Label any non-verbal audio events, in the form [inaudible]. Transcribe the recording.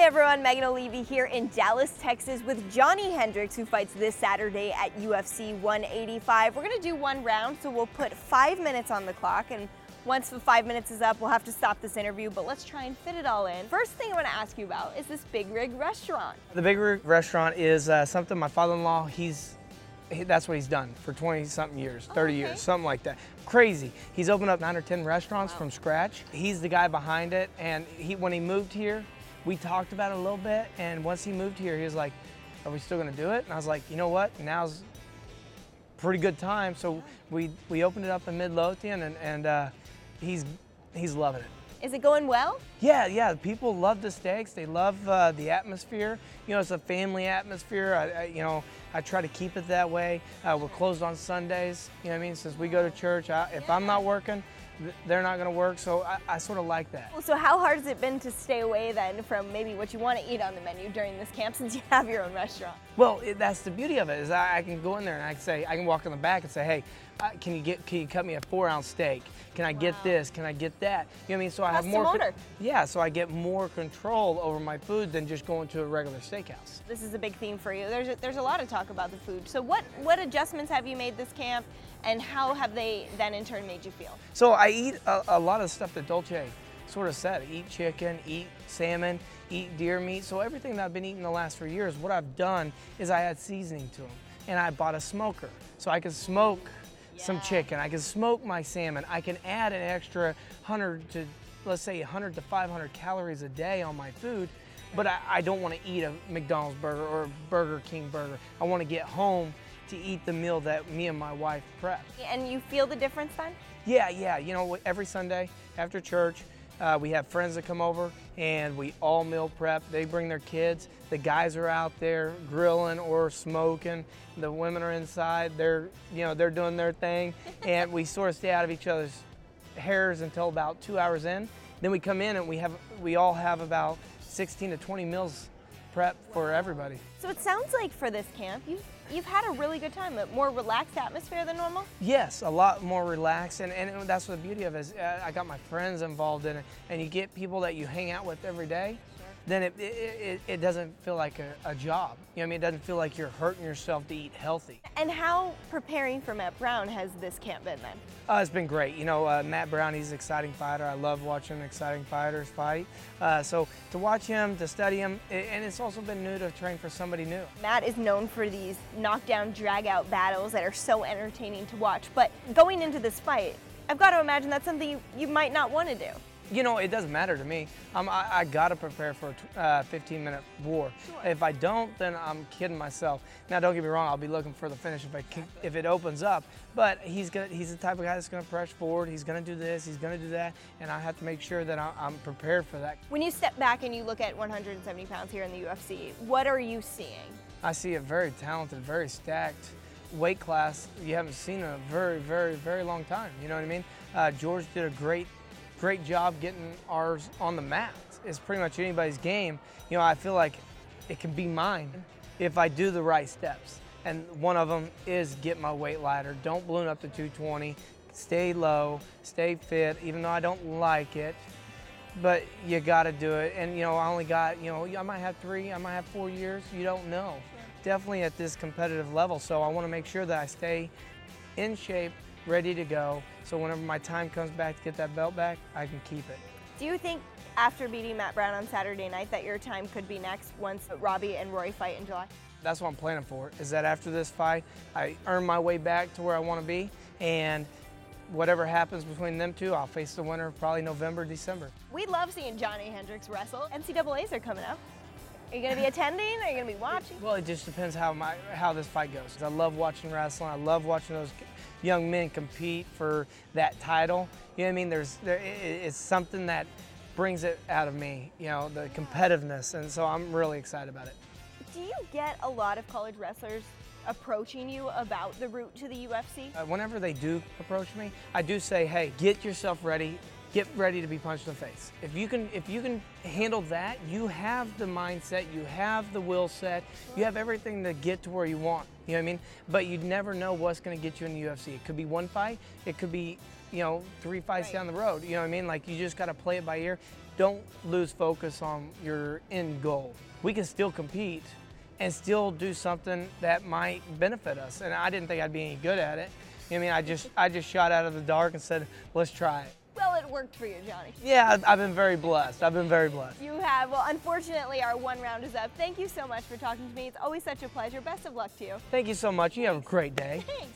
Hey everyone, Megan Olivi here in Dallas, Texas with Johnny Hendricks who fights this Saturday at UFC 185. We're gonna do one round, so we'll put five minutes on the clock and once the five minutes is up, we'll have to stop this interview, but let's try and fit it all in. First thing I wanna ask you about is this Big Rig restaurant. The Big Rig restaurant is uh, something my father-in-law, he's, he, that's what he's done for 20 something years, 30 okay. years, something like that. Crazy. He's opened up nine or 10 restaurants wow. from scratch. He's the guy behind it. And he, when he moved here, we talked about it a little bit. And once he moved here, he was like, are we still gonna do it? And I was like, you know what? Now's pretty good time. So we, we opened it up in Midlothian and, and uh, he's, he's loving it. Is it going well? Yeah, yeah. People love the steaks. They love uh, the atmosphere. You know, it's a family atmosphere. I, I, you know, I try to keep it that way. Uh, we're closed on Sundays. You know what I mean? Since we go to church, I, if yeah. I'm not working, they're not going to work. So I, I, sort of like that. So how hard has it been to stay away then from maybe what you want to eat on the menu during this camp [laughs] since you have your own restaurant? Well, it, that's the beauty of it is I, I, can go in there and I can say I can walk in the back and say, hey, uh, can you get can you cut me a four ounce steak? Can I wow. get this? Can I get that? You know what I mean? So I have more. Order. Yeah, so I get more control over my food than just going to a regular steakhouse. This is a big theme for you. There's a, there's a lot of talk about the food. So what what adjustments have you made this camp, and how have they then in turn made you feel? So I eat a, a lot of stuff that Dolce sort of said. Eat chicken, eat salmon, eat deer meat. So everything that I've been eating the last three years, what I've done is I add seasoning to them. And I bought a smoker. So I can smoke yeah. some chicken. I can smoke my salmon. I can add an extra 100 to, let's say 100 to 500 calories a day on my food. But I, I don't want to eat a McDonald's burger or a Burger King burger. I want to get home to eat the meal that me and my wife prep. And you feel the difference then? Yeah, yeah. You know, every Sunday after church, uh, we have friends that come over and we all meal prep. They bring their kids. The guys are out there grilling or smoking. The women are inside. They're, you know, they're doing their thing. [laughs] and we sort of stay out of each other's hairs until about two hours in. Then we come in and we have, we all have about 16 to 20 meals prep for everybody. So it sounds like for this camp, you've, you've had a really good time, a more relaxed atmosphere than normal? Yes, a lot more relaxed, and, and that's what the beauty of it is. Uh, I got my friends involved in it, and you get people that you hang out with every day, then it, it, it, doesn't feel like a, a, job. You know what I mean? It doesn't feel like you're hurting yourself to eat healthy. And how preparing for Matt Brown has this camp been then? Uh, it's been great. You know, uh, Matt Brown, he's an exciting fighter. I love watching exciting fighters fight. Uh, so to watch him, to study him, and it's also been new to train for somebody new. Matt is known for these knockdown, drag-out battles that are so entertaining to watch. But going into this fight, I've got to imagine that's something you, you might not want to do. You know, it doesn't matter to me. Um, I, I got to prepare for a uh, 15 minute war. Sure. If I don't, then I'm kidding myself. Now, don't get me wrong, I'll be looking for the finish if, I kick, if it opens up. But he's gonna, he's the type of guy that's going to press forward. He's going to do this, he's going to do that. And I have to make sure that I'm prepared for that. When you step back and you look at 170 pounds here in the UFC, what are you seeing? I see a very talented, very stacked weight class you haven't seen in a very, very, very long time. You know what I mean? Uh, George did a great great job getting ours on the mat. It's pretty much anybody's game. You know, I feel like it can be mine if I do the right steps. And one of them is get my weight lighter. Don't balloon up to 220. Stay low, stay fit, even though I don't like it. But you got to do it. And, you know, I only got, you know, I might have three, I might have four years. You don't know. Definitely at this competitive level. So I want to make sure that I stay in shape ready to go. So whenever my time comes back to get that belt back, I can keep it. Do you think after beating Matt Brown on Saturday night that your time could be next once Robbie and Rory fight in July? That's what I'm planning for, is that after this fight, I earn my way back to where I want to be, and whatever happens between them two, I'll face the winner probably November, December. We love seeing Johnny Hendricks wrestle. NCAAs are coming up. Are you going to be attending? Are you going to be watching? Well, it just depends how my how this fight goes. I love watching wrestling. I love watching those young men compete for that title. You know what I mean? There's there, it's something that brings it out of me. You know, the competitiveness, and so I'm really excited about it. Do you get a lot of college wrestlers approaching you about the route to the UFC? Uh, whenever they do approach me, I do say, hey, get yourself ready get ready to be punched in the face. If you can if you can handle that, you have the mindset, you have the will set, you have everything to get to where you want. You know what I mean? But you never know what's going to get you in the UFC. It could be one fight, it could be, you know, three fights Right. down the road. You know what I mean? Like you just got to play it by ear. Don't lose focus on your end goal. We can still compete and still do something that might benefit us. And I didn't think I'd be any good at it. You know what I mean? I just I just shot out of the dark and said, "Let's try it." Well, it worked for you, Johnny. Yeah, I've- been very blessed. I've been very blessed. You have. Well, unfortunately, our one round is up. Thank you so much for talking to me. It's always such a pleasure. Best of luck to you. Thank you so much. You have a great day. Thanks.